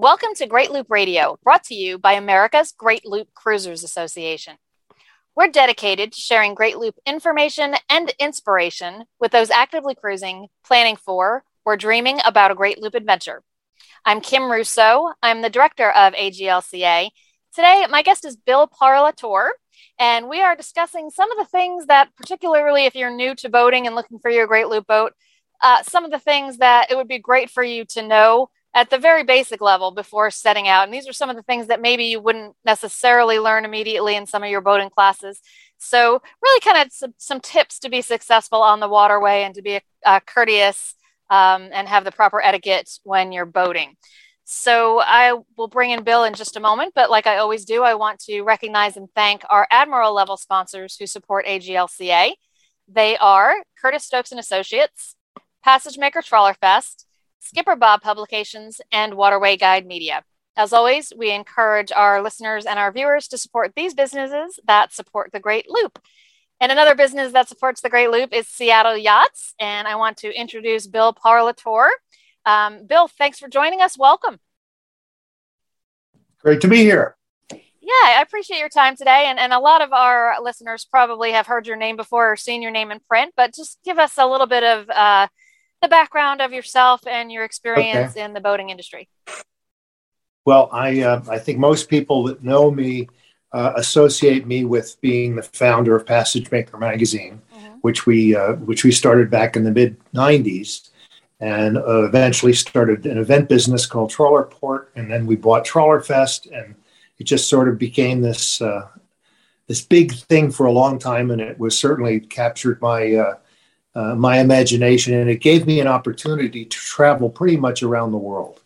Welcome to Great Loop Radio, brought to you by America's Great Loop Cruisers Association. We're dedicated to sharing Great Loop information and inspiration with those actively cruising, planning for, or dreaming about a Great Loop adventure. I'm Kim Russo. I'm the director of AGLCA. Today, my guest is Bill Parlatore, and we are discussing some of the things that, particularly if you're new to boating and looking for your Great Loop boat, uh, some of the things that it would be great for you to know at the very basic level before setting out. And these are some of the things that maybe you wouldn't necessarily learn immediately in some of your boating classes. So, really, kind of some, some tips to be successful on the waterway and to be uh, courteous um, and have the proper etiquette when you're boating. So, I will bring in Bill in just a moment, but like I always do, I want to recognize and thank our Admiral level sponsors who support AGLCA. They are Curtis Stokes and Associates, Passage Maker Trawler Fest, Skipper Bob Publications, and Waterway Guide Media. As always, we encourage our listeners and our viewers to support these businesses that support the Great Loop. And another business that supports the Great Loop is Seattle Yachts. And I want to introduce Bill Parlatore. Um, Bill, thanks for joining us. Welcome. Great to be here. Yeah, I appreciate your time today. And, and a lot of our listeners probably have heard your name before or seen your name in print, but just give us a little bit of uh, the background of yourself and your experience okay. in the boating industry. Well, I uh, I think most people that know me uh, associate me with being the founder of Passage Maker magazine, mm-hmm. which we uh, which we started back in the mid '90s, and uh, eventually started an event business called Trawlerport, and then we bought Trawler Fest, and it just sort of became this uh, this big thing for a long time, and it was certainly captured my uh, my imagination, and it gave me an opportunity to travel pretty much around the world.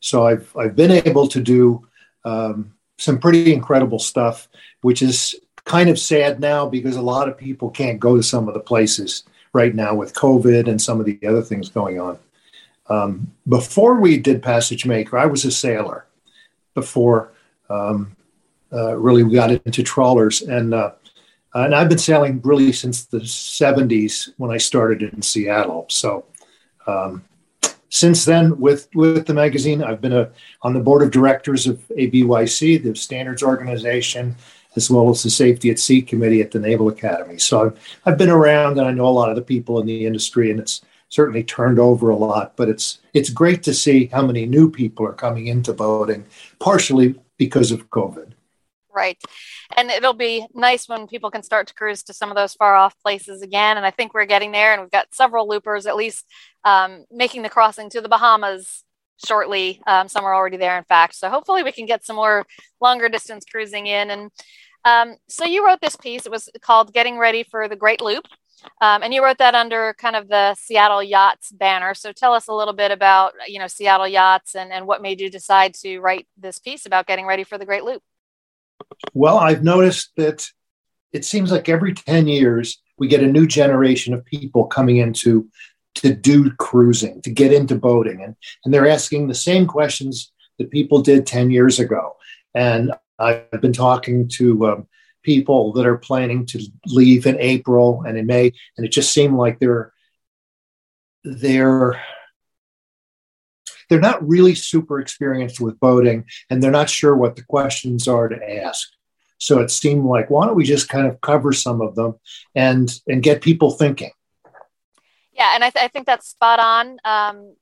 So I've I've been able to do um, some pretty incredible stuff, which is kind of sad now because a lot of people can't go to some of the places right now with COVID and some of the other things going on. Um, before we did Passage Maker, I was a sailor. Before um, uh, really we got into trawlers, and uh, and I've been sailing really since the 70s when I started in Seattle. So um, since then, with, with the magazine, I've been a, on the board of directors of ABYC, the standards organization, as well as the Safety at Sea Committee at the Naval Academy. So I've, I've been around and I know a lot of the people in the industry, and it's certainly turned over a lot. But it's it's great to see how many new people are coming into boating, partially because of COVID. Right. And it'll be nice when people can start to cruise to some of those far off places again. And I think we're getting there. And we've got several loopers at least um, making the crossing to the Bahamas shortly. Um, some are already there, in fact. So hopefully we can get some more longer distance cruising in. And um, so you wrote this piece. It was called Getting Ready for the Great Loop. Um, and you wrote that under kind of the Seattle Yachts banner. So tell us a little bit about, you know, Seattle Yachts and, and what made you decide to write this piece about getting ready for the Great Loop. Well, I've noticed that it seems like every 10 years we get a new generation of people coming into to do cruising, to get into boating. And, and they're asking the same questions that people did 10 years ago. And I've been talking to um, people that are planning to leave in April and in May, and it just seemed like they're they're they're not really super experienced with boating and they're not sure what the questions are to ask. So it seemed like, why don't we just kind of cover some of them and and get people thinking? Yeah, and I, th- I think that's spot on. Um,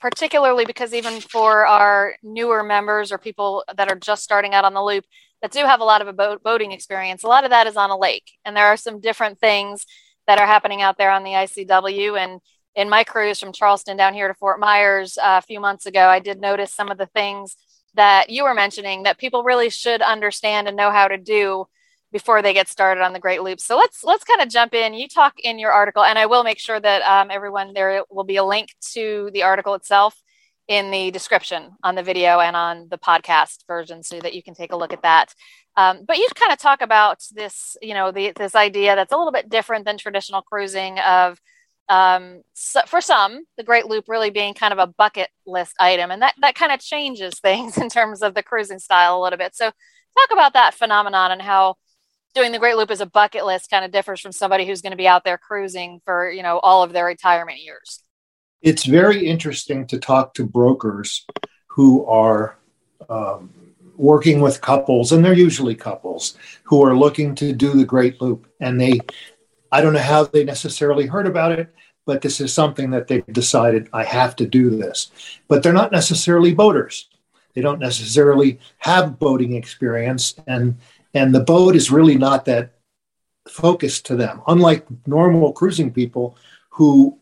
particularly because even for our newer members or people that are just starting out on the loop that do have a lot of a boat, boating experience, a lot of that is on a lake, and there are some different things that are happening out there on the ICW and in my cruise from Charleston down here to Fort Myers uh, a few months ago, I did notice some of the things that you were mentioning that people really should understand and know how to do before they get started on the Great Loop. So let's let's kind of jump in. You talk in your article, and I will make sure that um, everyone there will be a link to the article itself in the description on the video and on the podcast version, so that you can take a look at that. Um, but you kind of talk about this, you know, the, this idea that's a little bit different than traditional cruising of um, so for some, the Great Loop really being kind of a bucket list item, and that that kind of changes things in terms of the cruising style a little bit. So, talk about that phenomenon and how doing the Great Loop as a bucket list kind of differs from somebody who's going to be out there cruising for you know all of their retirement years. It's very interesting to talk to brokers who are um, working with couples, and they're usually couples who are looking to do the Great Loop. And they, I don't know how they necessarily heard about it, but this is something that they've decided I have to do this. But they're not necessarily boaters. They don't necessarily have boating experience, and and the boat is really not that focused to them. Unlike normal cruising people who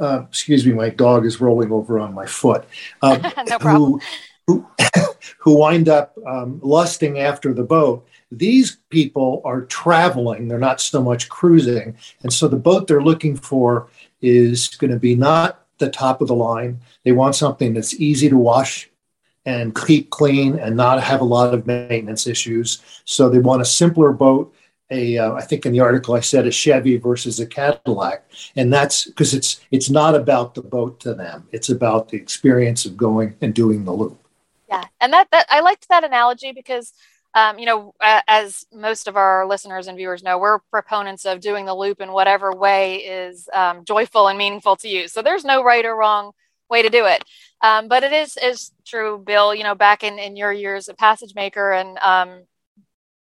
uh, excuse me, my dog is rolling over on my foot. Um, no. Who, who, who wind up um, lusting after the boat. These people are traveling, they're not so much cruising. And so the boat they're looking for is going to be not the top of the line. They want something that's easy to wash and keep clean and not have a lot of maintenance issues. So they want a simpler boat a uh, I think in the article I said a Chevy versus a Cadillac, and that's because it's it's not about the boat to them. It's about the experience of going and doing the loop. Yeah, and that that I liked that analogy because. Um, you know, as most of our listeners and viewers know, we're proponents of doing the loop in whatever way is um, joyful and meaningful to you. So there's no right or wrong way to do it. Um, but it is is true, Bill. You know, back in in your years at Passage Maker and um,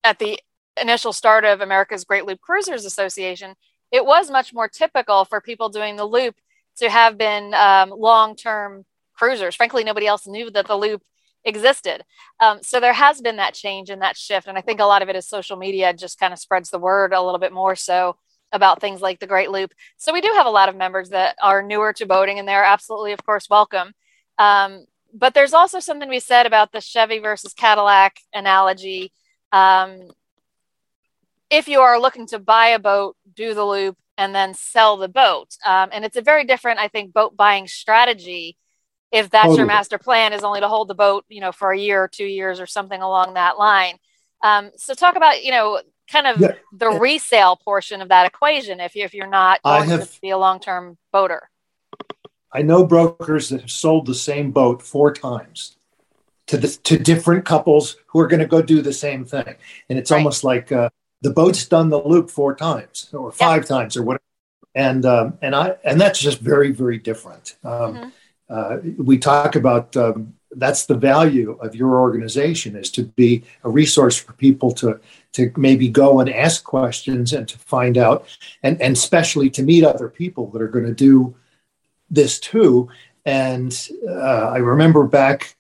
at the initial start of America's Great Loop Cruisers Association, it was much more typical for people doing the loop to have been um, long term cruisers. Frankly, nobody else knew that the loop existed. Um, so there has been that change and that shift. And I think a lot of it is social media just kind of spreads the word a little bit more so about things like the Great Loop. So we do have a lot of members that are newer to boating and they're absolutely, of course, welcome. Um, but there's also something we said about the Chevy versus Cadillac analogy. Um, if you are looking to buy a boat, do the loop, and then sell the boat. Um, and it's a very different, I think, boat buying strategy. If that's totally. your master plan, is only to hold the boat, you know, for a year or two years or something along that line. Um, so talk about, you know, kind of yeah. the resale portion of that equation. If you if you're not going have, to be a long term boater, I know brokers that have sold the same boat four times to the to different couples who are going to go do the same thing, and it's right. almost like. Uh, the boat's done the loop four times or five yeah. times or whatever. And um, and I and that's just very very different. Um, mm-hmm. Uh, we talk about um, that's the value of your organization is to be a resource for people to to maybe go and ask questions and to find out and and especially to meet other people that are going to do this too. And uh, I remember back,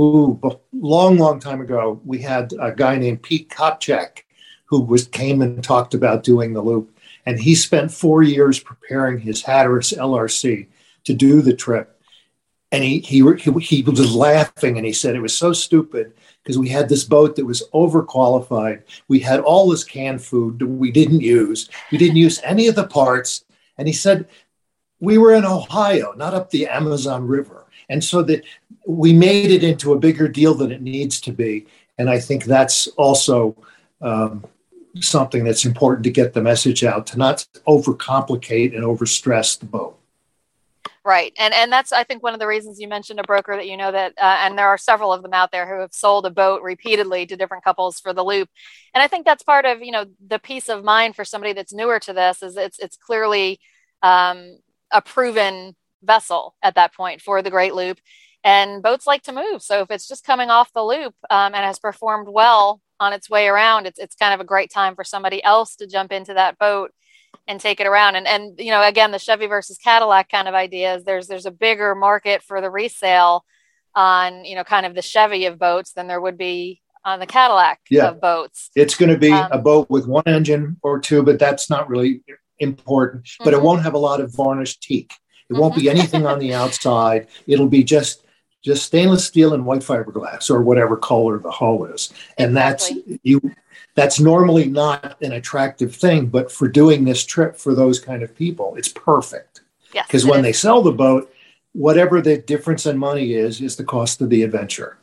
ooh, long long time ago, we had a guy named Pete Kopchak who was came and talked about doing the loop. And he spent four years preparing his Hatteras LRC to do the trip. And he, he, he was laughing and he said it was so stupid because we had this boat that was overqualified. We had all this canned food that we didn't use. We didn't use any of the parts. And he said, we were in Ohio, not up the Amazon River. And so that we made it into a bigger deal than it needs to be. And I think that's also um, something that's important to get the message out to not overcomplicate and overstress the boat right and and that's i think one of the reasons you mentioned a broker that you know that uh, and there are several of them out there who have sold a boat repeatedly to different couples for the loop. And i think that's part of you know the peace of mind for somebody that's newer to this is it's it's clearly um, a proven vessel at that point for the great loop. And boats like to move so if it's just coming off the loop um, and has performed well on its way around, it's it's kind of a great time for somebody else to jump into that boat and take it around. And and you know, again, the Chevy versus Cadillac kind of ideas. There's there's a bigger market for the resale on you know kind of the Chevy of boats than there would be on the Cadillac yeah. of boats. It's going to be um, a boat with one engine or two, but that's not really important. But mm-hmm. it won't have a lot of varnished teak. It mm-hmm. won't be mm-hmm. anything on the outside. It'll be just just stainless steel and white fiberglass or whatever color the hull is. And exactly. that's you that's normally not an attractive thing, but for doing this trip for those kind of people, it's perfect. Because yes, when is. they sell the boat, whatever the difference in money is, is the cost of the adventure.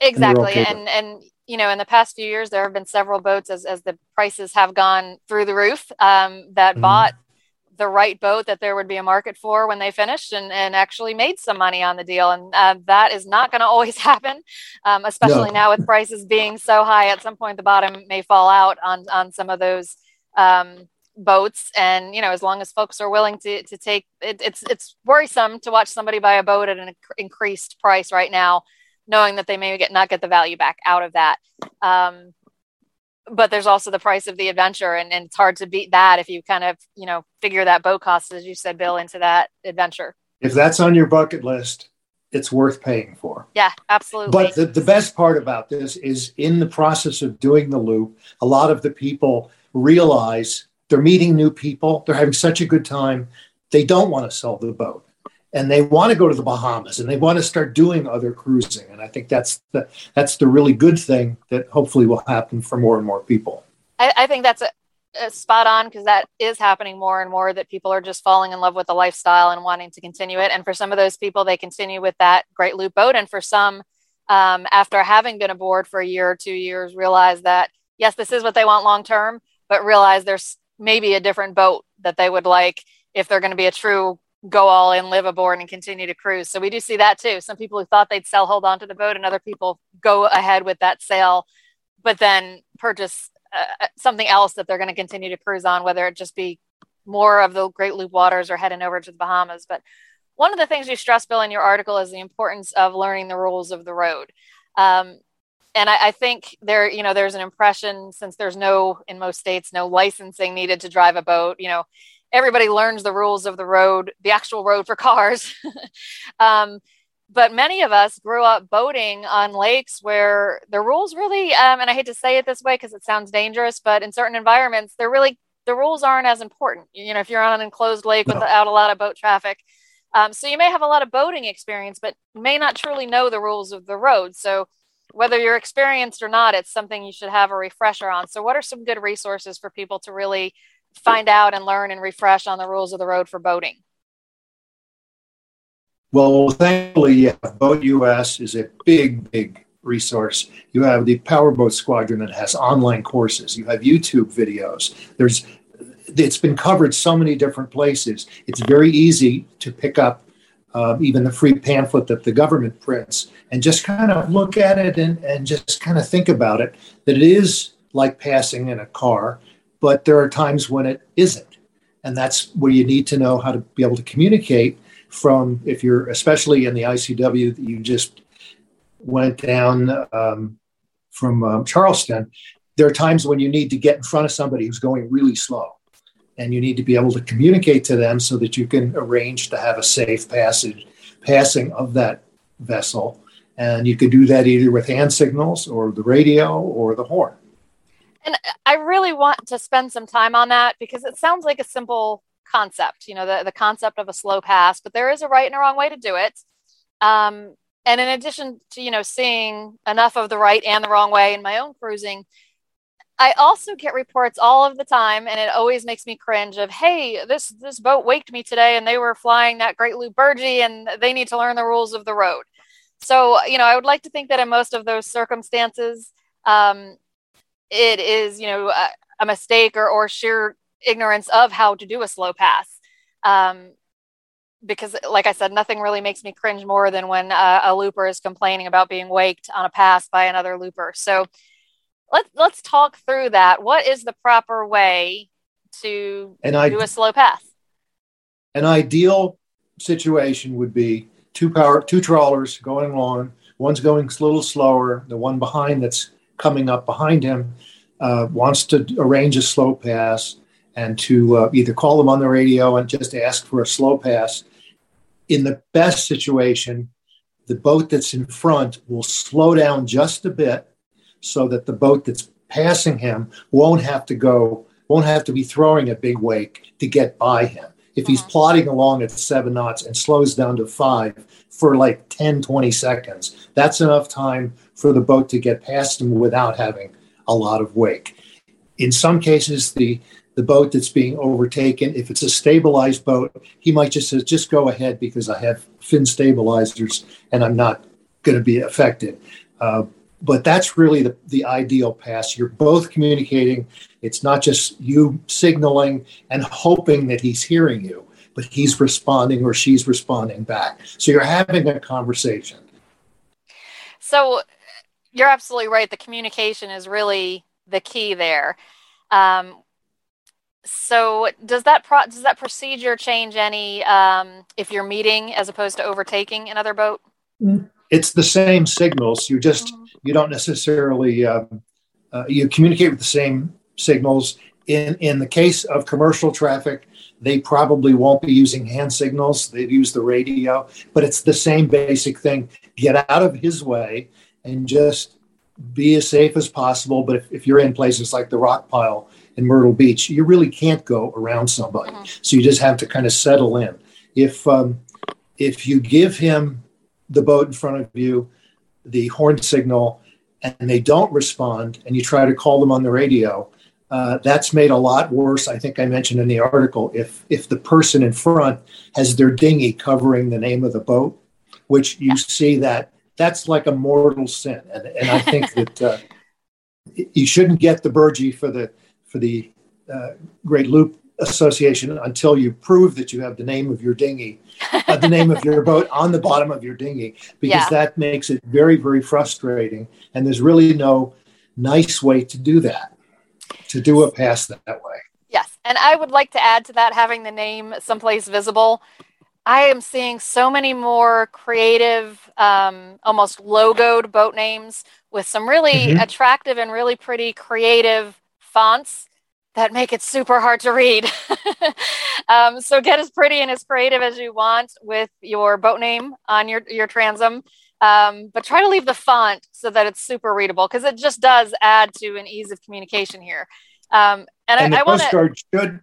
Exactly. And and, and you know, in the past few years, there have been several boats as, as the prices have gone through the roof um, that mm-hmm. bought the right boat that there would be a market for when they finished and, and actually made some money on the deal. And uh, that is not going to always happen, um, especially no. now with prices being so high. At some point, the bottom may fall out on, on some of those um, boats and you know as long as folks are willing to to take it, it's it's worrisome to watch somebody buy a boat at an increased price right now knowing that they may get not get the value back out of that um, but there's also the price of the adventure and, and it's hard to beat that if you kind of you know figure that boat cost as you said bill into that adventure. If that's on your bucket list it's worth paying for. Yeah absolutely. But the, the best part about this is in the process of doing the loop a lot of the people realize they're meeting new people they're having such a good time they don't want to sell the boat and they want to go to the Bahamas and they want to start doing other cruising. And I think that's the that's the really good thing that hopefully will happen for more and more people. I, I think that's a, a spot on because that is happening more and more that people are just falling in love with the lifestyle and wanting to continue it. And for some of those people, they continue with that great loop boat. And for some, um, after having been aboard for a year or two years, realize that yes, this is what they want long term, but realize there's maybe a different boat that they would like if they're going to be a true go all in, live aboard, and continue to cruise. So we do see that too. Some people who thought they'd sell, hold on to the boat, and other people go ahead with that sale, but then purchase uh, uh something else that they're going to continue to cruise on, whether it just be more of the Great Loop waters or heading over to the Bahamas. But one of the things you stress, Bill, in your article is the importance of learning the rules of the road. Um, and I, I, think there, you know, there's an impression since there's no, in most states, no licensing needed to drive a boat. You know, everybody learns the rules of the road, the actual road for cars. um, but many of us grew up boating on lakes where the rules really, um, and I hate to say it this way because it sounds dangerous, but in certain environments, they're really the rules aren't as important. You know, if you're on an enclosed lake no. without a lot of boat traffic. Um, so you may have a lot of boating experience, but may not truly know the rules of the road. So whether you're experienced or not, it's something you should have a refresher on. So what are some good resources for people to really find out and learn and refresh on the rules of the road for boating? Well, thankfully, yeah, Boat US is a big, big resource. You have the Powerboat Squadron that has online courses. You have YouTube videos. There's it's been covered so many different places. It's very easy to pick up uh, even the free pamphlet that the government prints and just kind of look at it and, and just kind of think about it that it is like passing in a car but there are times when it isn't. And that's where you need to know how to be able to communicate from, if you're especially in the ICW that you just went down um, from um, Charleston, there are times when you need to get in front of somebody who's going really slow. And you need to be able to communicate to them so that you can arrange to have a safe passage, passing of that vessel. And you could do that either with hand signals or the radio or the horn. And I really want to spend some time on that because it sounds like a simple concept, you know, the, the concept of a slow pass, but there is a right and a wrong way to do it. Um, and in addition to, you know, seeing enough of the right and the wrong way in my own cruising, I also get reports all of the time, and it always makes me cringe. Of hey, this this boat waked me today, and they were flying that Great Loop Burgee, and they need to learn the rules of the road. So you know, I would like to think that in most of those circumstances, um, it is, you know, a, a mistake or, or sheer ignorance of how to do a slow pass. Um, because, like I said, nothing really makes me cringe more than when a, a looper is complaining about being waked on a pass by another looper. So let's let's talk through that. What is the proper way to and I, do a slow pass? An ideal situation would be two power two trawlers going along. One's going a little slower. The one behind that's coming up behind him uh, wants to arrange a slow pass and to uh, either call them on the radio and just ask for a slow pass. In the best situation, the boat that's in front will slow down just a bit so that the boat that's passing him won't have to go, won't have to be throwing a big wake to get by him. If he's plodding along at seven knots and slows down to five for like 10, 20 seconds, that's enough time for the boat to get past him without having a lot of wake. In some cases, the the boat that's being overtaken, if it's a stabilized boat, he might just say, just go ahead because I have fin stabilizers and I'm not going to be affected. Uh, but that's really the, the ideal pass. You're both communicating. It's not just you signaling and hoping that he's hearing you, but he's responding or she's responding back. So you're having a conversation. So you're absolutely right. The communication is really the key there. Um, So does that pro- does that procedure change any um, if you're meeting as opposed to overtaking another boat? It's the same signals. You just mm-hmm. you don't necessarily um, uh, you communicate with the same signals. In in the case of commercial traffic, they probably won't be using hand signals. They'd use the radio, but it's the same basic thing. Get out of his way and just be as safe as possible. But if, if you're in places like the rock pile in Myrtle Beach, you really can't go around somebody. Mm-hmm. So you just have to kind of settle in. If um, if you give him the boat in front of you, the horn signal, and they don't respond, and you try to call them on the radio, uh, that's made a lot worse. I think I mentioned in the article if if the person in front has their dinghy covering the name of the boat, which you see that that's like a mortal sin, and, and I think that uh, you shouldn't get the burgee for the for the uh, Great Loop Association until you prove that you have the name of your dinghy, uh, the name of your boat on the bottom of your dinghy, because yeah. that makes it very, very frustrating. And there's really no nice way to do that, to do a pass that, that way. Yes. And I would like to add to that having the name someplace visible. I am seeing so many more creative, um, almost logoed boat names with some really mm-hmm. attractive and really pretty creative fonts that make it super hard to read. um, so get as pretty and as creative as you want with your boat name on your, your transom. Um, but try to leave the font so that it's super readable because it just does add to an ease of communication here. Um, and, and I, the I Coast Guard should,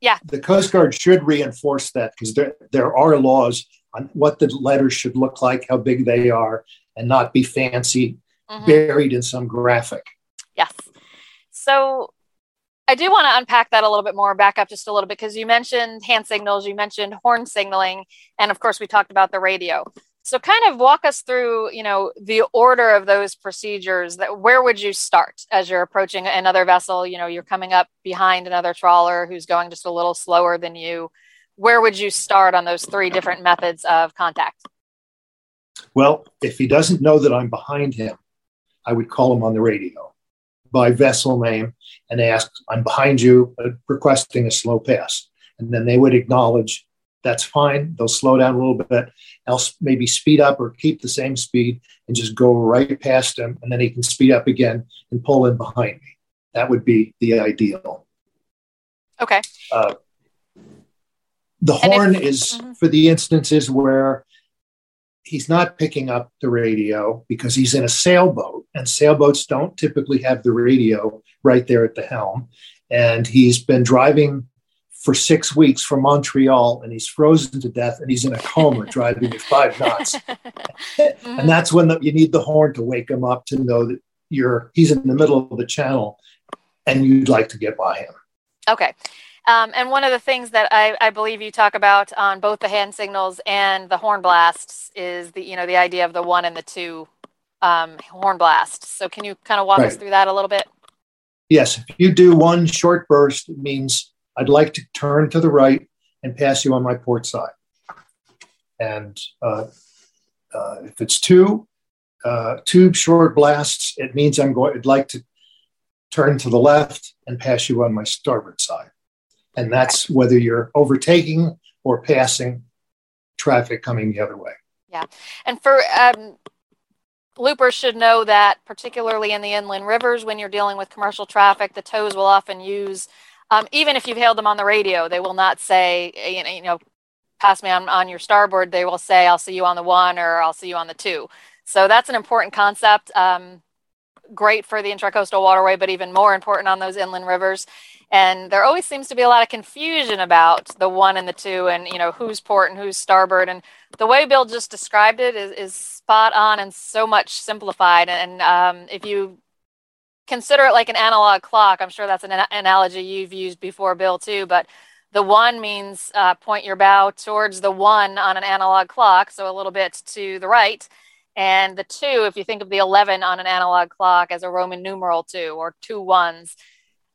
yeah, the Coast Guard should reinforce that because there there are laws on what the letters should look like, how big they are, and not be fancy, mm-hmm. buried in some graphic. Yes. So I do want to unpack that a little bit more, back up just a little bit, because you mentioned hand signals, you mentioned horn signaling, and of course, we talked about the radio. So, kind of walk us through, you know, the order of those procedures. That where would you start as you're approaching another vessel? You know, you're coming up behind another trawler who's going just a little slower than you. Where would you start on those three different methods of contact? Well, if he doesn't know that I'm behind him, I would call him on the radio by vessel name and ask, I'm behind you, requesting a slow pass. And then they would acknowledge that's fine. They'll slow down a little bit, else maybe speed up or keep the same speed and just go right past him. And then he can speed up again and pull in behind me. That would be the ideal. Okay. Uh, the horn if, is mm-hmm. for the instances where he's not picking up the radio because he's in a sailboat, and sailboats don't typically have the radio right there at the helm. And he's been driving for six weeks from Montreal, and he's frozen to death, and he's in a coma driving at five knots. mm-hmm. And that's when the, you need the horn to wake him up to know that you're he's in the middle of the channel, and you'd like to get by him. Okay. Um, and one of the things that I, I, believe you talk about on both the hand signals and the horn blasts is the you know the idea of the one and the two um, horn blasts. So can you kind of walk right. us through that a little bit? Yes, if you do one short burst, it means I'd like to turn to the right and pass you on my port side. And uh, uh, if it's two uh, two short blasts, it means I'm going. I'd like to turn to the left and pass you on my starboard side and that's whether you're overtaking or passing traffic coming the other way. Yeah, and for um, loopers should know that particularly in the inland rivers, when you're dealing with commercial traffic, the tows will often use, um, even if you've hailed them on the radio, they will not say, you know, pass me on, on your starboard. They will say, I'll see you on the one or I'll see you on the two. So that's an important concept. Um, great for the intracoastal waterway, but even more important on those inland rivers. And there always seems to be a lot of confusion about the one and the two and, you know, who's port and who's starboard. And the way Bill just described it is, is spot on and so much simplified. And um, if you consider it like an analog clock, I'm sure that's an analogy you've used before, Bill, too. But the one means uh, point your bow towards the one on an analog clock, so a little bit to the right. And the two, if you think of the 11 on an analog clock as a Roman numeral two or two ones,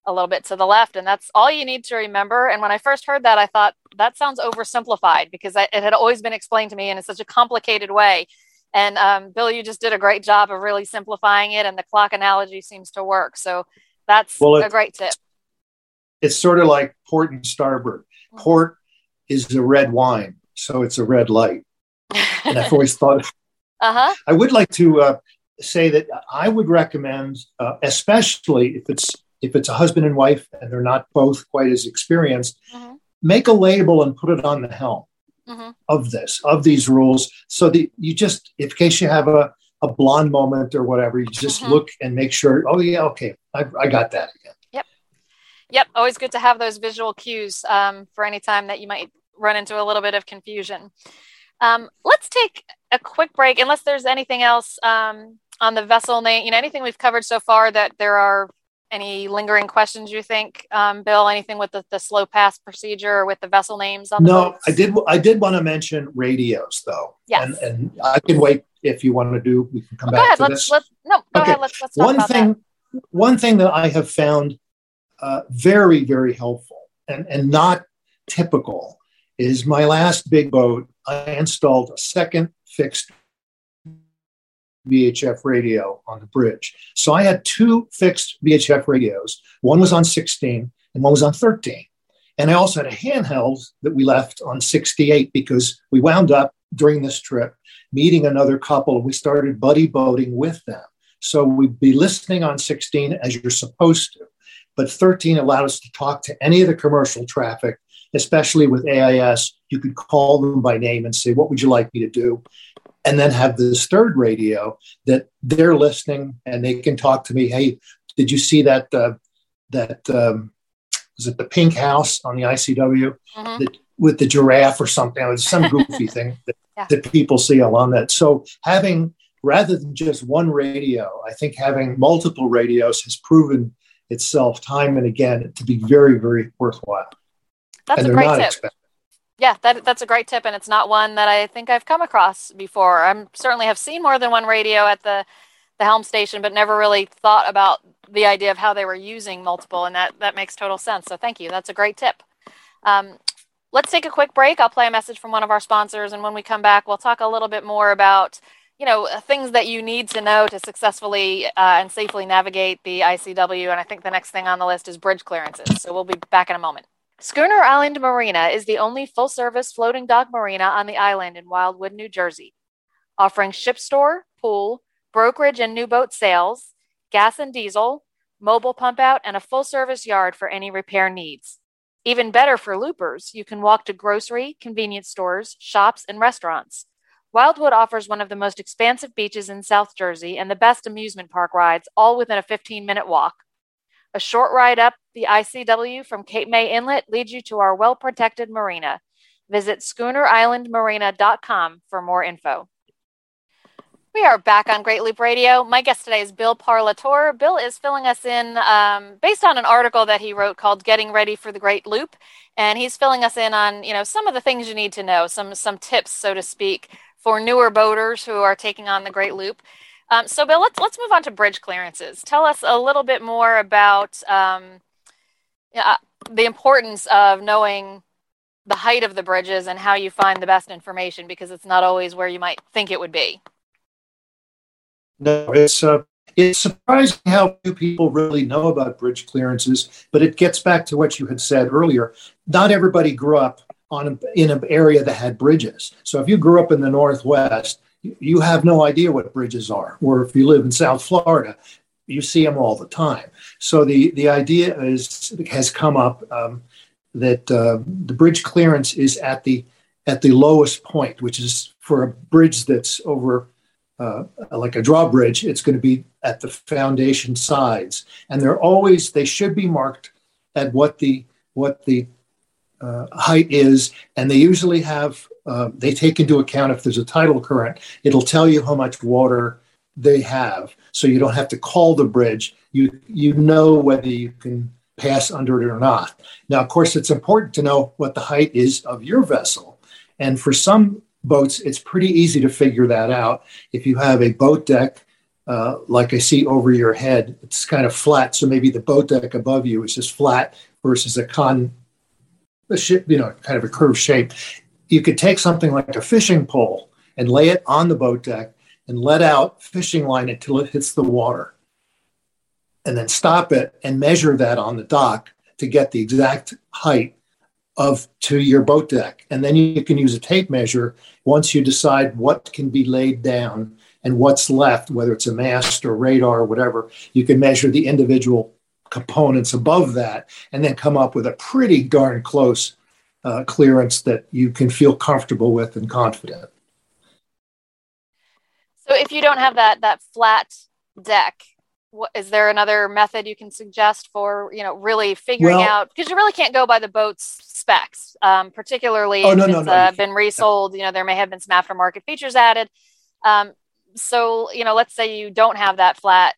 a little bit to the left. And that's all you need to remember. And when I first heard that, I thought that sounds oversimplified because it had always been explained to me in such a complicated way. And um, Bill, you just did a great job of really simplifying it, and the clock analogy seems to work. So that's well, a great tip. it's sort of like port and starboard. Port is a red wine, so it's a red light. And I've always thought. Uh-huh. I would like to uh, say that I would recommend, uh, especially if it's if it's a husband and wife and they're not both quite as experienced, mm-hmm. make a label and put it on the helm mm-hmm. of this of these rules, so that you just, in case you have a a blonde moment or whatever, you just mm-hmm. look and make sure. Oh yeah, okay, I, I got that again. Yep, yep. Always good to have those visual cues um, for any time that you might run into a little bit of confusion. Um, let's take a quick break, unless there's anything else um, on the vessel name. You know, anything we've covered so far that there are any lingering questions you think, um, Bill? Anything with the, the slow pass procedure or with the vessel names on no, boats? I did. I did want to mention radios though. Yes. And, and I can wait if you want to do. We can come well, back go ahead. to let's, this. Let's, no, go okay. ahead. Let's, let's talk one thing. That. One thing that I have found uh, very, very helpful and, and not typical is my last big boat. I installed a second fixed VHF radio on the bridge. So I had two fixed VHF radios. One was on 16 and one was on 13. And I also had a handheld that we left on 68 because we wound up during this trip meeting another couple and we started buddy boating with them. So we'd be listening on 16 as you're supposed to. But 13 allowed us to talk to any of the commercial traffic, especially with AIS. You could call them by name and say, What would you like me to do? and then have this third radio that they're listening and they can talk to me. Hey, did you see that? Uh, that um, was it the pink house on the ICW mm-hmm. that, with the giraffe or something? It was some goofy thing that, yeah. that people see along that. So having rather than just one radio, I think having multiple radios has proven itself time and again to be very, very worthwhile. That's a great tip. Expensive yeah, that, that's a great tip, and it's not one that I think I've come across before. I certainly have seen more than one radio at the the helm station, but never really thought about the idea of how they were using multiple, and that that makes total sense. So thank you. That's a great tip. Um, let's take a quick break. I'll play a message from one of our sponsors, and when we come back, we'll talk a little bit more about you know things that you need to know to successfully uh, and safely navigate the ICW. And I think the next thing on the list is bridge clearances. So we'll be back in a moment. Schooner Island Marina is the only full service floating dock marina on the island in Wildwood, New Jersey, offering ship store, pool, brokerage and new boat sales, gas and diesel, mobile pump out, and a full service yard for any repair needs. Even better for loopers, you can walk to grocery, convenience stores, shops, and restaurants. Wildwood offers one of the most expansive beaches in South Jersey and the best amusement park rides, all within a 15 minute walk. A short ride up the ICW from Cape May Inlet leads you to our well protected marina. Visit schoonerislandmarina.com for more info. We are back on Great Loop Radio. My guest today is Bill Parlatore. Bill is filling us in um, based on an article that he wrote called "Getting Ready for the Great Loop," and he's filling us in on you know some of the things you need to know, some some tips, so to speak, for newer boaters who are taking on the Great Loop. Um, so, Bill, let's let's move on to bridge clearances. Tell us a little bit more about um, uh, the importance of knowing the height of the bridges and how you find the best information, because it's not always where you might think it would be. No, it's uh, it's surprising how few people really know about bridge clearances, but it gets back to what you had said earlier. Not everybody grew up on a, in an area that had bridges. So if you grew up in the Northwest, you have no idea what bridges are. Or if you live in South Florida, you see them all the time. So the, the idea is has come up um, that uh, the bridge clearance is at the at the lowest point, which is for a bridge that's over uh, like a drawbridge, it's going to be at the foundation sides, and they're always they should be marked at what the what the uh, height is, and they usually have uh, they take into account if there's a tidal current, it'll tell you how much water they have, so you don't have to call the bridge. You you know whether you can pass under it or not. Now, of course, it's important to know what the height is of your vessel, and for some boats, it's pretty easy to figure that out. If you have a boat deck. Uh, like I see over your head, it's kind of flat. So maybe the boat deck above you is just flat versus a con a ship, you know, kind of a curved shape. You could take something like a fishing pole and lay it on the boat deck and let out fishing line until it hits the water. And then stop it and measure that on the dock to get the exact height of to your boat deck. And then you can use a tape measure once you decide what can be laid down and what's left, whether it's a mast or radar or whatever, you can measure the individual components above that and then come up with a pretty darn close uh, clearance that you can feel comfortable with and confident. So if you don't have that that flat deck, what, is there another method you can suggest for you know really figuring well, out because you really can't go by the boat's specs, um, particularly oh, no, if no, it's no, uh, been resold. You know there may have been some aftermarket features added. Um, so you know let's say you don't have that flat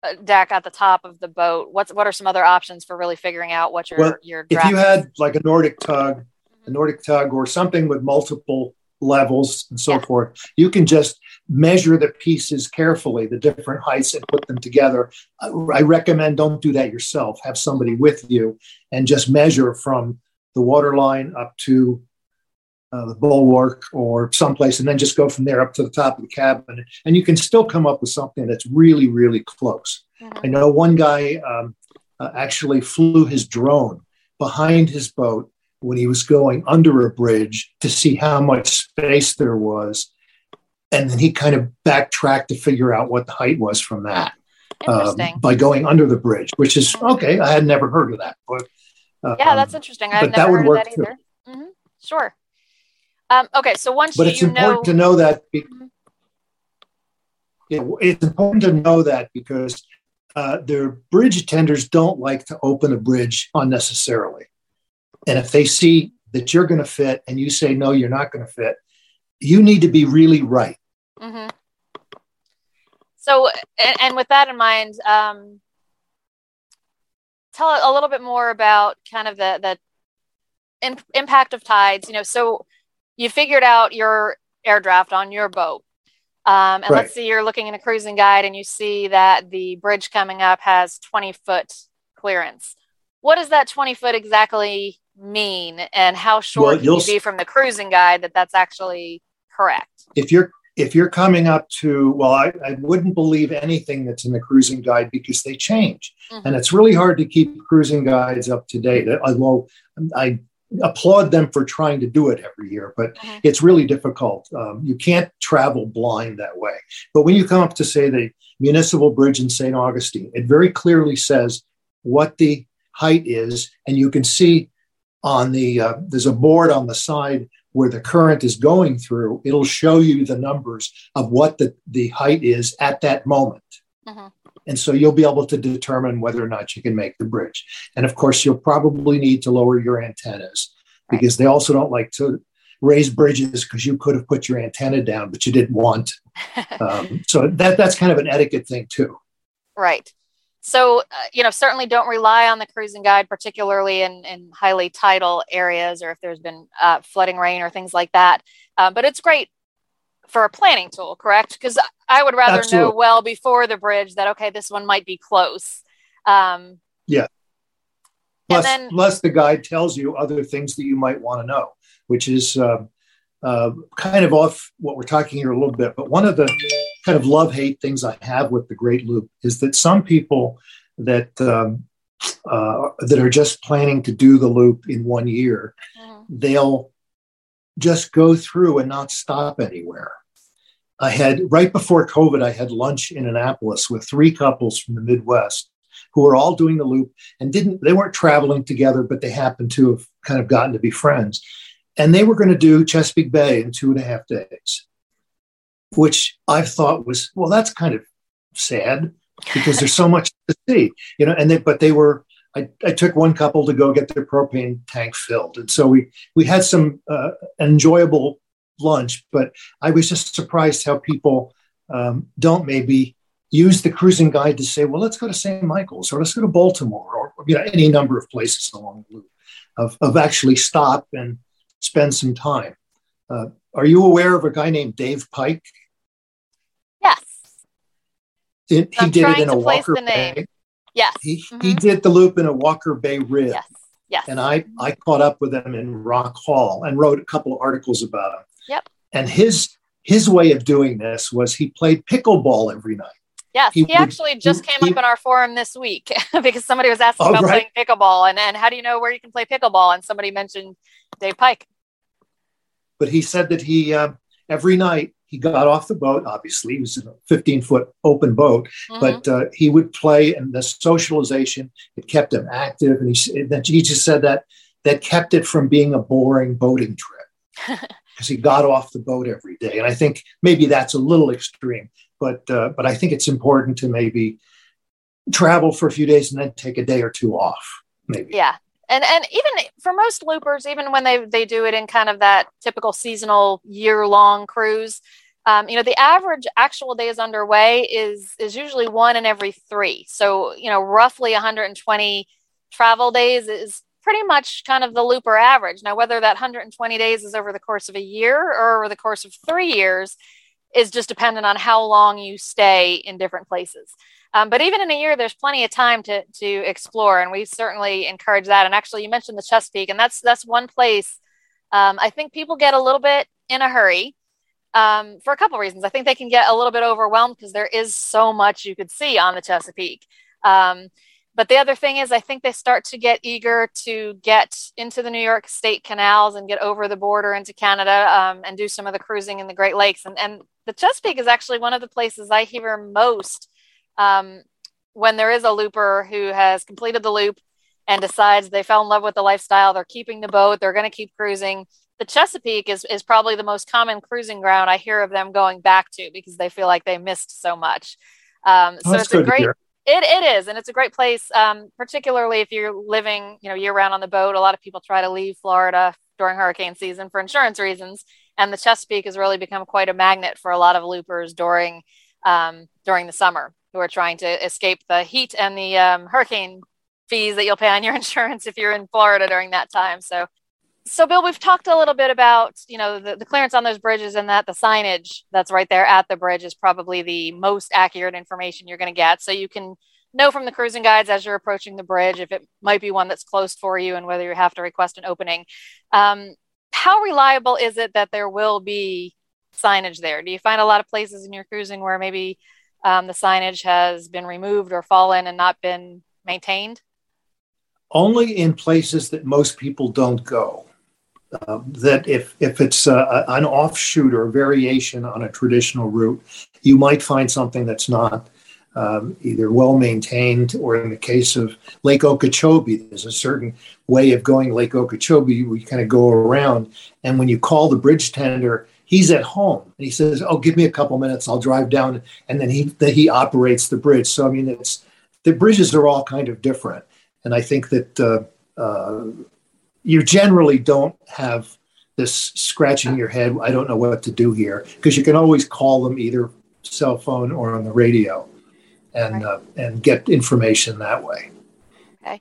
Uh, deck at the top of the boat. What's what are some other options for really figuring out what your well, your if you had like a Nordic tug, a mm-hmm. Nordic tug, or something with multiple levels and so yeah. forth, you can just measure the pieces carefully, the different heights, and put them together. Uh, I recommend don't do that yourself. Have somebody with you and just measure from the water line up to uh, the bulwark or someplace, and then just go from there up to the top of the cabin. And you can still come up with something that's really, really close. Mm-hmm. I know one guy um, uh, actually flew his drone behind his boat when he was going under a bridge to see how much space there was. And then he kind of backtracked to figure out what the height was from that um, by going under the bridge, which is okay. I had never heard of that. But, um, yeah, that's interesting. I've never heard of that either. Mm-hmm. Sure. Um, okay, so once but it's important know... to know that. Be- mm-hmm. it's important to know that because uh, their bridge tenders don't like to open a bridge unnecessarily. And if they see that you're going to fit and you say, no, you're not going to fit, you need to be really right. Mm-hmm. So, and, and, with that in mind, um, tell a little bit more about kind of the, the in, impact of tides. You know, so you figured out your air draft on your boat. Um, and right. let's say you're looking in a cruising guide and you see that the bridge coming up has 20 foot clearance. What does that 20 foot exactly mean and how short well, can you be from the cruising guide that that's actually correct if you're if you're coming up to well I, I wouldn't believe anything that's in the cruising guide because they change mm-hmm. and it's really hard to keep cruising guides up to date although i applaud them for trying to do it every year but mm-hmm. it's really difficult um, you can't travel blind that way but when you come up to say the municipal bridge in st augustine it very clearly says what the height is and you can see on the uh, there's a board on the side where the current is going through it'll show you the numbers of what the, the height is at that moment uh-huh. And so you'll be able to determine whether or not you can make the bridge and of course you'll probably need to lower your antennas right. because they also don't like to raise bridges because you could have put your antenna down but you didn't want um, so that that's kind of an etiquette thing too right so, uh, you know, certainly don't rely on the cruising guide, particularly in, in highly tidal areas or if there's been uh, flooding rain or things like that. Uh, but it's great for a planning tool, correct? Because I would rather Absolutely. know well before the bridge that, okay, this one might be close. Um, yeah. Plus, then, plus, the guide tells you other things that you might want to know, which is uh, uh, kind of off what we're talking here a little bit. But one of the kind of love hate things I have with the Great Loop is that some people that um, uh, that are just planning to do the loop in one year, mm-hmm. they'll just go through and not stop anywhere. I had right before COVID, I had lunch in Annapolis with three couples from the Midwest who were all doing the loop and didn't they weren't traveling together, but they happened to have kind of gotten to be friends. And they were going to do Chesapeake Bay in two and a half days, which I thought was, well, that's kind of sad because there's so much to see, you know. And they, but they were, I, I took one couple to go get their propane tank filled. And so we, we had some uh, enjoyable lunch, but I was just surprised how people um, don't maybe use the cruising guide to say, well, let's go to St. Michael's or let's go to Baltimore or you know, any number of places along the loop of, of actually stop and spend some time. Uh, are you aware of a guy named Dave Pike? Yes. It, he did it in a Walker Bay. Yes. He, mm-hmm. he did the loop in a Walker Bay rib. Yes. Yes. And I, I caught up with him in Rock Hall and wrote a couple of articles about him. Yep. And his his way of doing this was he played pickleball every night. Yes, he, he would, actually just he, came he, up in our forum this week because somebody was asking oh, about right. playing pickleball and, and how do you know where you can play pickleball? And somebody mentioned Dave Pike. But he said that he uh, every night he got off the boat. Obviously, it was in a 15 foot open boat, mm-hmm. but uh, he would play, and the socialization it kept him active. And he, and he just said that that kept it from being a boring boating trip because he got off the boat every day. And I think maybe that's a little extreme, but uh, but I think it's important to maybe travel for a few days and then take a day or two off. Maybe. Yeah. And and even for most loopers, even when they they do it in kind of that typical seasonal year long cruise, um, you know, the average actual days underway is is usually one in every three. So you know, roughly 120 travel days is pretty much kind of the looper average. Now, whether that 120 days is over the course of a year or over the course of three years is just dependent on how long you stay in different places. Um, but even in a year, there's plenty of time to to explore, and we certainly encourage that. And actually, you mentioned the Chesapeake, and that's that's one place um, I think people get a little bit in a hurry um, for a couple reasons. I think they can get a little bit overwhelmed because there is so much you could see on the Chesapeake. Um, but the other thing is, I think they start to get eager to get into the New York State canals and get over the border into Canada um, and do some of the cruising in the Great Lakes. And, and the Chesapeake is actually one of the places I hear most um, when there is a looper who has completed the loop and decides they fell in love with the lifestyle, they're keeping the boat, they're going to keep cruising. The Chesapeake is, is probably the most common cruising ground I hear of them going back to because they feel like they missed so much. Um, so it's a great it, it is, and it's a great place, um, particularly if you're living, you know, year round on the boat. A lot of people try to leave Florida during hurricane season for insurance reasons, and the Chesapeake has really become quite a magnet for a lot of loopers during um, during the summer who are trying to escape the heat and the um, hurricane fees that you'll pay on your insurance if you're in Florida during that time. So so bill we've talked a little bit about you know the, the, clearance on those bridges and that the signage that's right there at the bridge is probably the most accurate information you're going to get. So you can know from the cruising guides as you're approaching the bridge if it might be one that's closed for you and whether you have to request an opening. Um, how reliable is it that there will be signage there? Do you find a lot of places in your cruising where maybe um, the signage has been removed or fallen and not been maintained only in places that most people don't go uh, that if, if it's an offshoot or a variation on a traditional route, you might find something that's not um, either well maintained or in the case of Lake Okeechobee, there's a certain way of going Lake Okeechobee. We kind of go around, and when you call the bridge tender, he's at home and he says, "Oh, give me a couple minutes, I'll drive down," and then he then he operates the bridge. So I mean, it's the bridges are all kind of different, and I think that. Uh, uh, you generally don't have this scratching your head. I don't know what to do here because you can always call them either cell phone or on the radio, and right. uh, and get information that way. Okay,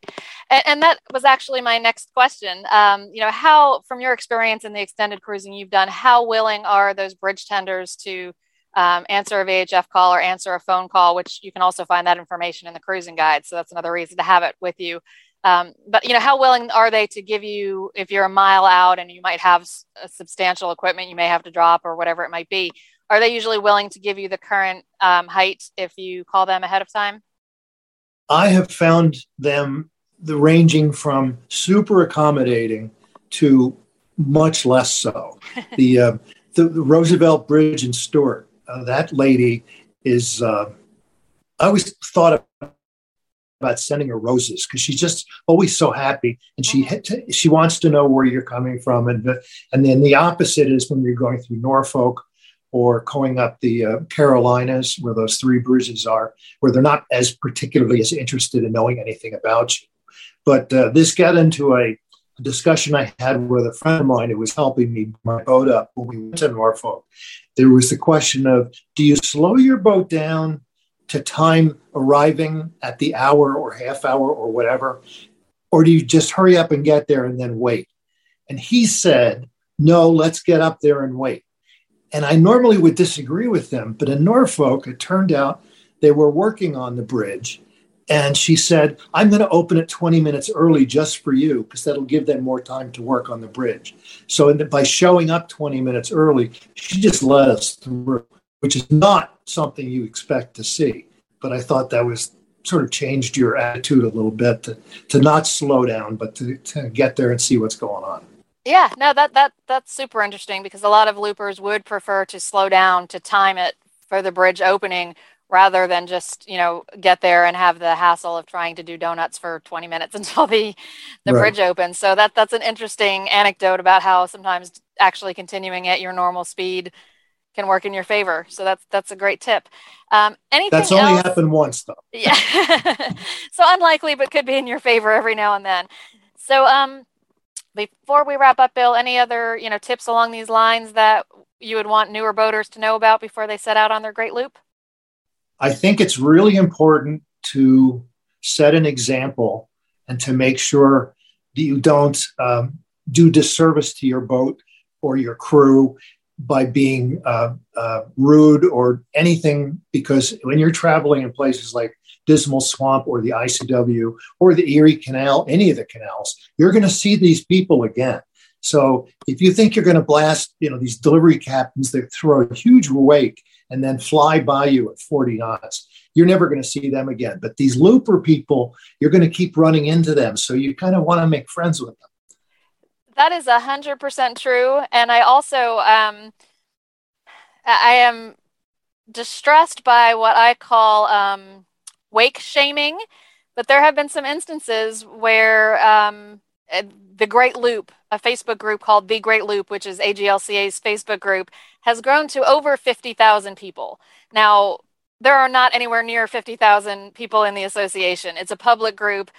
and, and, that was actually my next question. Um, you know, how from your experience in the extended cruising you've done, how willing are those bridge tenders to um, answer a VHF call or answer a phone call, which you can also find that information in the cruising guide. So that's another reason to have it with you. Um, but you know, how willing are they to give you if you're a mile out and you might have a substantial equipment you may have to drop or whatever it might be? Are they usually willing to give you the current um, height if you call them ahead of time? I have found them the ranging from super accommodating to much less so. the, uh, the, the Roosevelt Bridge in Stuart, uh, that lady is. Uh, I always thought about sending her roses because she's just always so happy and she mm-hmm. she wants to know where you're coming from and and then the opposite is when you're going through Norfolk or going up the uh, Carolinas where those three bruises are where they're not as particularly as interested in knowing anything about you but uh, this got into a discussion I had with a friend of mine who was helping me my boat up when we went to Norfolk. There was the question of do you slow your boat down to time arriving at the hour or half hour or whatever? Or do you just hurry up and get there and then wait? And he said, no, let's get up there and wait. And I normally would disagree with them, but in Norfolk, it turned out they were working on the bridge. And she said, I'm going to open it 20 minutes early just for you because that'll give them more time to work on the bridge. So by showing up 20 minutes early, she just let us through which is not something you expect to see. but I thought that was sort of changed your attitude a little bit to, to not slow down, but to, to get there and see what's going on. Yeah, no, that that that's super interesting because a lot of loopers would prefer to slow down to time it for the bridge opening rather than just you know get there and have the hassle of trying to do donuts for 20 minutes until the the right. bridge opens. So that that's an interesting anecdote about how sometimes actually continuing at your normal speed can work in your favor. So that's that's a great tip. Um, anything that's only else? happened once though. Yeah. So unlikely but could be in your favor every now and then. So um before we wrap up bill any other you know tips along these lines that you would want newer boaters to know about before they set out on their great loop I think it's really important to set an example and to make sure that you don't um, do disservice to your boat or your crew by being uh, uh, rude or anything. Because when you're traveling in places like Dismal Swamp or the ICW or the Erie Canal, any of the canals, you're going to see these people again. So if you think you're going to blast, you know, these delivery captains that throw a huge wake and then fly by you at 40 knots. You're never going to see them again. But these looper people, you're going to keep running into them. So you kind of want to make friends with them. That is 100% true. And I also, um, I am distressed by what I call um, wake shaming. But there have been some instances where um, the Great Loop, a Facebook group called The Great Loop, which is AGLCA's Facebook group, has grown to over 50,000 people. Now, there are not anywhere near 50,000 people in the association. It's a public group.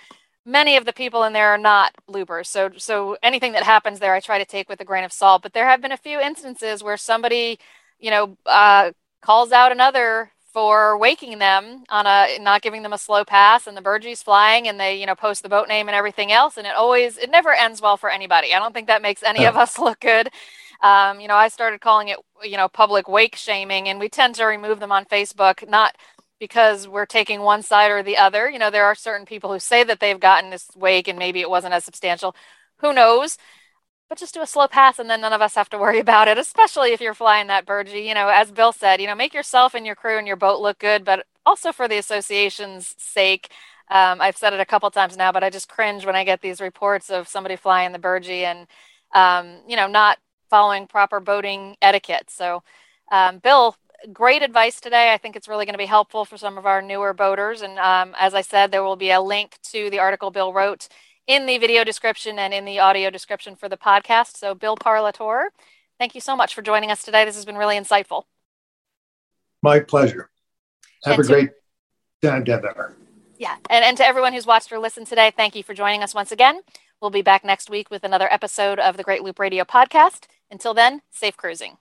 Many of the people in there are not loopers. So, so anything that happens there, I try to take with a grain of salt. But there have been a few instances where somebody, you know, uh, calls out another for waking them on a not giving them a slow pass and the burgee's flying and they you know post the boat name and everything else and it always it never ends well for anybody i don't think that makes any of us look good um, you know, I started calling it, you know, public wake shaming, and we tend to remove them on Facebook, not because we're taking one side or the other. You know, there are certain people who say that they've gotten this wake and maybe it wasn't as substantial. Who knows? But just do a slow pass and then none of us have to worry about it, especially if you're flying that burgee. You know, as Bill said, you know, make yourself and your crew and your boat look good, but also for the association's sake. Um, I've said it a couple times now, but I just cringe when I get these reports of somebody flying the burgee and, um, you know, not following proper boating etiquette. So, um, Bill, great advice today. I think it's really going to be helpful for some of our newer boaters. And um, as I said, there will be a link to the article Bill wrote in the video description and in the audio description for the podcast. So, Bill Parlatore, thank you so much for joining us today. This has been really insightful. My pleasure. Have and a to, great time, Deborah. Yeah. And, and to everyone who's watched or listened today, thank you for joining us once again. We'll be back next week with another episode of the Great Loop Radio podcast. Until then, safe cruising.